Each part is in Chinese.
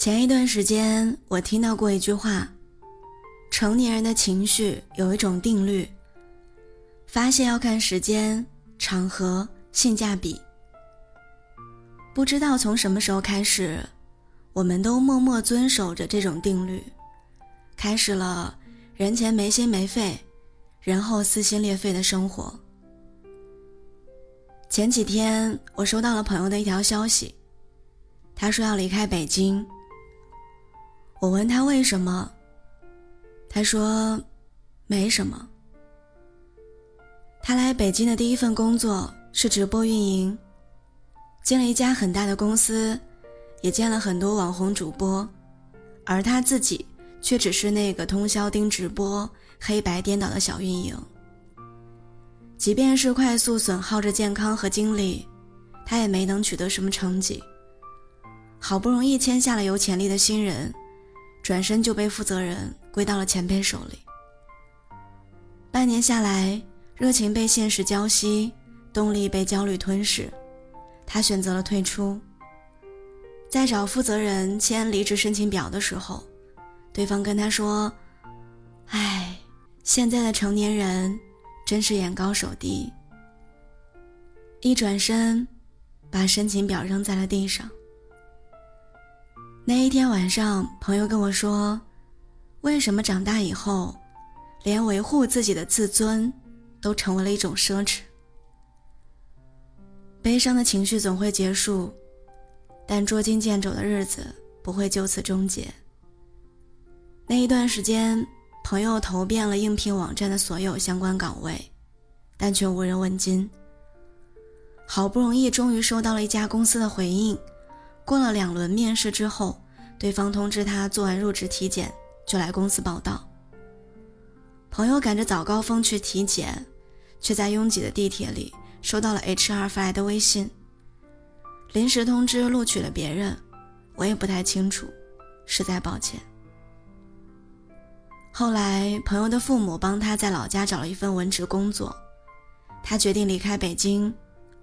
前一段时间，我听到过一句话：成年人的情绪有一种定律，发泄要看时间、场合、性价比。不知道从什么时候开始，我们都默默遵守着这种定律，开始了人前没心没肺，人后撕心裂肺的生活。前几天，我收到了朋友的一条消息，他说要离开北京。我问他为什么，他说没什么。他来北京的第一份工作是直播运营。进了一家很大的公司，也见了很多网红主播，而他自己却只是那个通宵盯直播、黑白颠倒的小运营。即便是快速损耗着健康和精力，他也没能取得什么成绩。好不容易签下了有潜力的新人，转身就被负责人归到了前辈手里。半年下来，热情被现实浇熄，动力被焦虑吞噬。他选择了退出。在找负责人签离职申请表的时候，对方跟他说：“哎，现在的成年人真是眼高手低。”一转身，把申请表扔在了地上。那一天晚上，朋友跟我说：“为什么长大以后，连维护自己的自尊都成为了一种奢侈？”悲伤的情绪总会结束，但捉襟见肘的日子不会就此终结。那一段时间，朋友投遍了应聘网站的所有相关岗位，但却无人问津。好不容易，终于收到了一家公司的回应。过了两轮面试之后，对方通知他做完入职体检就来公司报道。朋友赶着早高峰去体检，却在拥挤的地铁里。收到了 HR 发来的微信，临时通知录取了别人，我也不太清楚，实在抱歉。后来朋友的父母帮他在老家找了一份文职工作，他决定离开北京，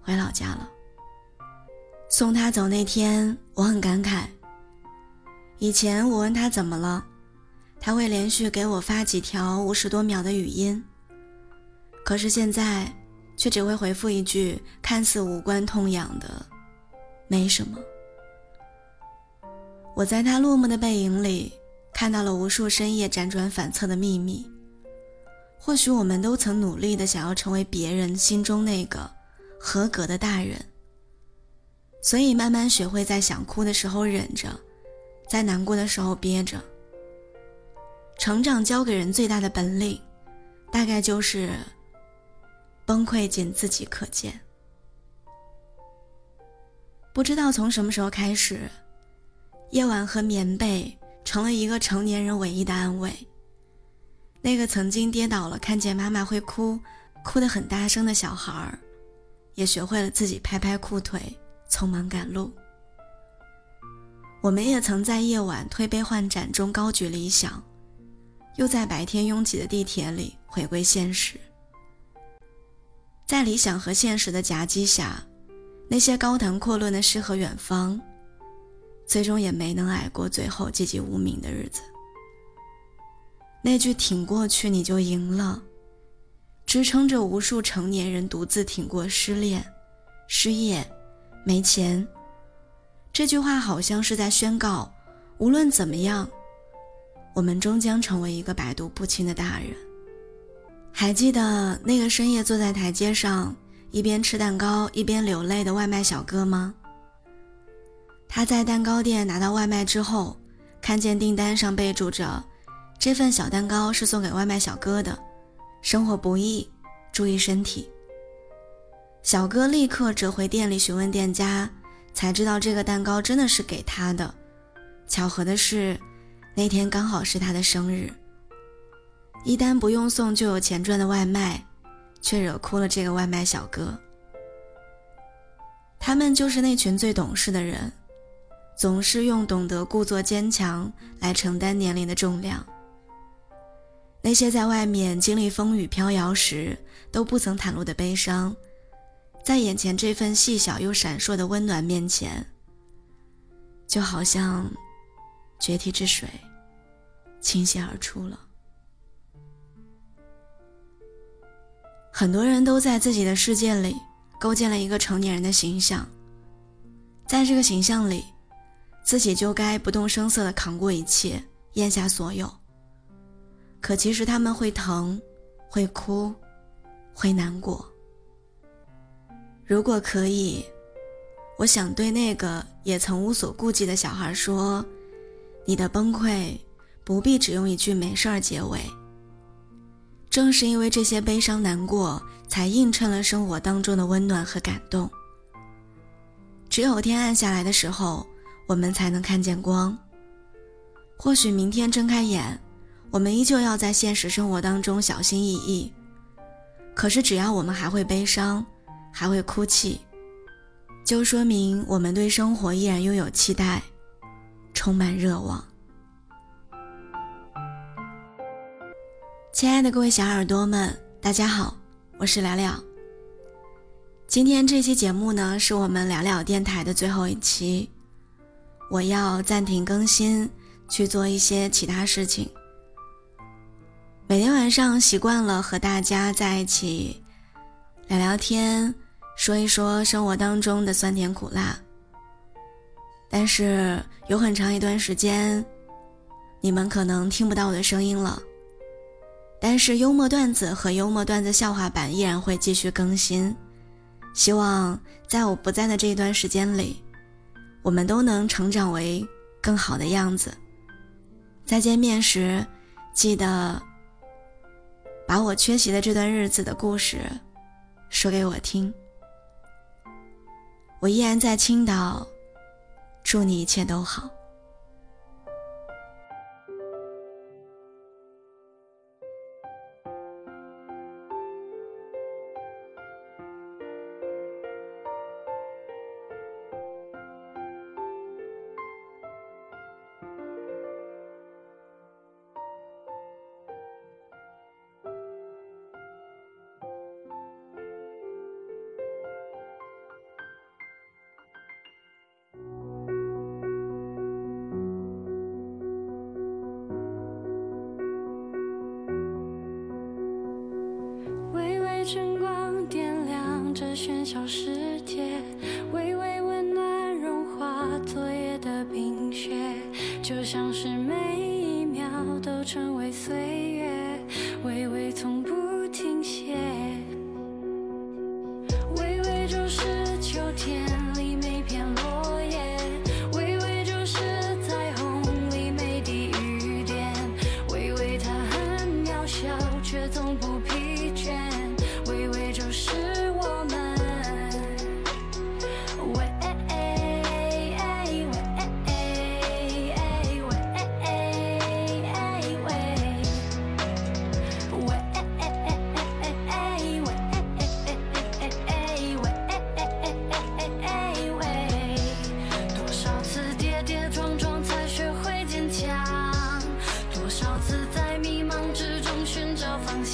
回老家了。送他走那天，我很感慨。以前我问他怎么了，他会连续给我发几条五十多秒的语音，可是现在。却只会回复一句看似无关痛痒的“没什么”。我在他落寞的背影里看到了无数深夜辗转反侧的秘密。或许我们都曾努力的想要成为别人心中那个合格的大人，所以慢慢学会在想哭的时候忍着，在难过的时候憋着。成长教给人最大的本领，大概就是。崩溃仅自己可见。不知道从什么时候开始，夜晚和棉被成了一个成年人唯一的安慰。那个曾经跌倒了看见妈妈会哭，哭得很大声的小孩儿，也学会了自己拍拍裤腿，匆忙赶路。我们也曾在夜晚推杯换盏中高举理想，又在白天拥挤的地铁里回归现实。在理想和现实的夹击下，那些高谈阔论的诗和远方，最终也没能挨过最后寂寂无名的日子。那句“挺过去你就赢了”，支撑着无数成年人独自挺过失恋、失业、没钱。这句话好像是在宣告：无论怎么样，我们终将成为一个百毒不侵的大人。还记得那个深夜坐在台阶上一边吃蛋糕一边流泪的外卖小哥吗？他在蛋糕店拿到外卖之后，看见订单上备注着“这份小蛋糕是送给外卖小哥的，生活不易，注意身体。”小哥立刻折回店里询问店家，才知道这个蛋糕真的是给他的。巧合的是，那天刚好是他的生日。一单不用送就有钱赚的外卖，却惹哭了这个外卖小哥。他们就是那群最懂事的人，总是用懂得故作坚强来承担年龄的重量。那些在外面经历风雨飘摇时都不曾袒露的悲伤，在眼前这份细小又闪烁的温暖面前，就好像决堤之水倾泻而出了。很多人都在自己的世界里构建了一个成年人的形象，在这个形象里，自己就该不动声色地扛过一切，咽下所有。可其实他们会疼，会哭，会难过。如果可以，我想对那个也曾无所顾忌的小孩说：“你的崩溃不必只用一句‘没事儿’结尾。”正是因为这些悲伤难过，才映衬了生活当中的温暖和感动。只有天暗下来的时候，我们才能看见光。或许明天睁开眼，我们依旧要在现实生活当中小心翼翼。可是只要我们还会悲伤，还会哭泣，就说明我们对生活依然拥有期待，充满热望。亲爱的各位小耳朵们，大家好，我是聊聊。今天这期节目呢，是我们聊聊电台的最后一期，我要暂停更新，去做一些其他事情。每天晚上习惯了和大家在一起聊聊天，说一说生活当中的酸甜苦辣。但是有很长一段时间，你们可能听不到我的声音了。但是幽默段子和幽默段子笑话版依然会继续更新，希望在我不在的这一段时间里，我们都能成长为更好的样子。再见面时，记得把我缺席的这段日子的故事说给我听。我依然在青岛，祝你一切都好。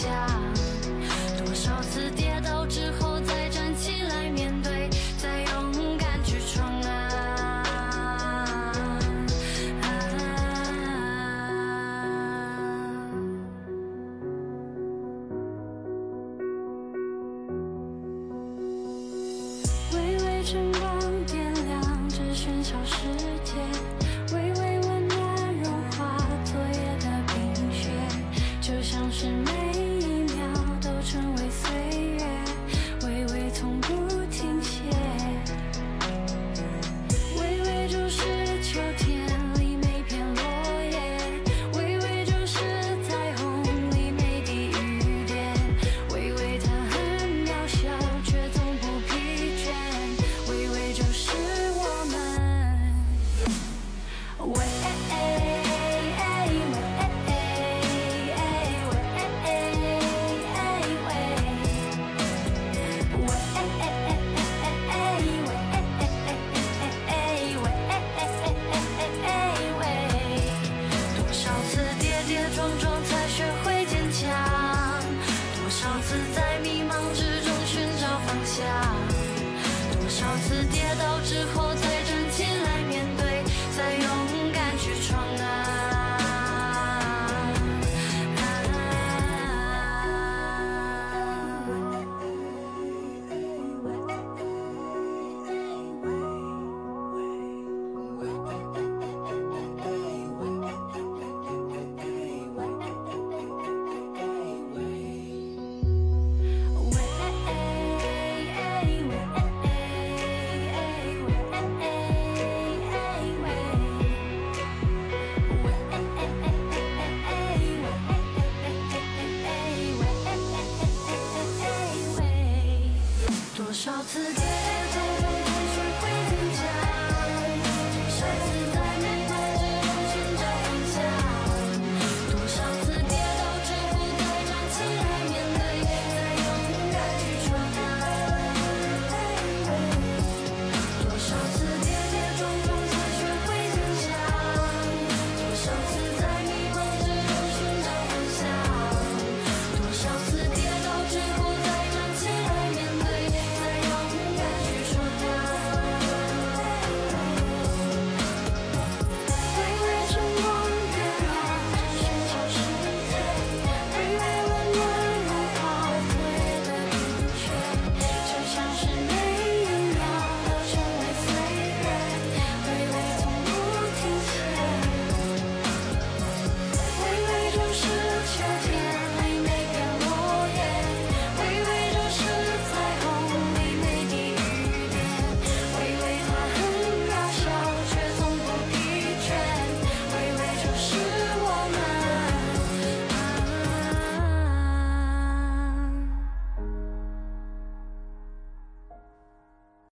shine.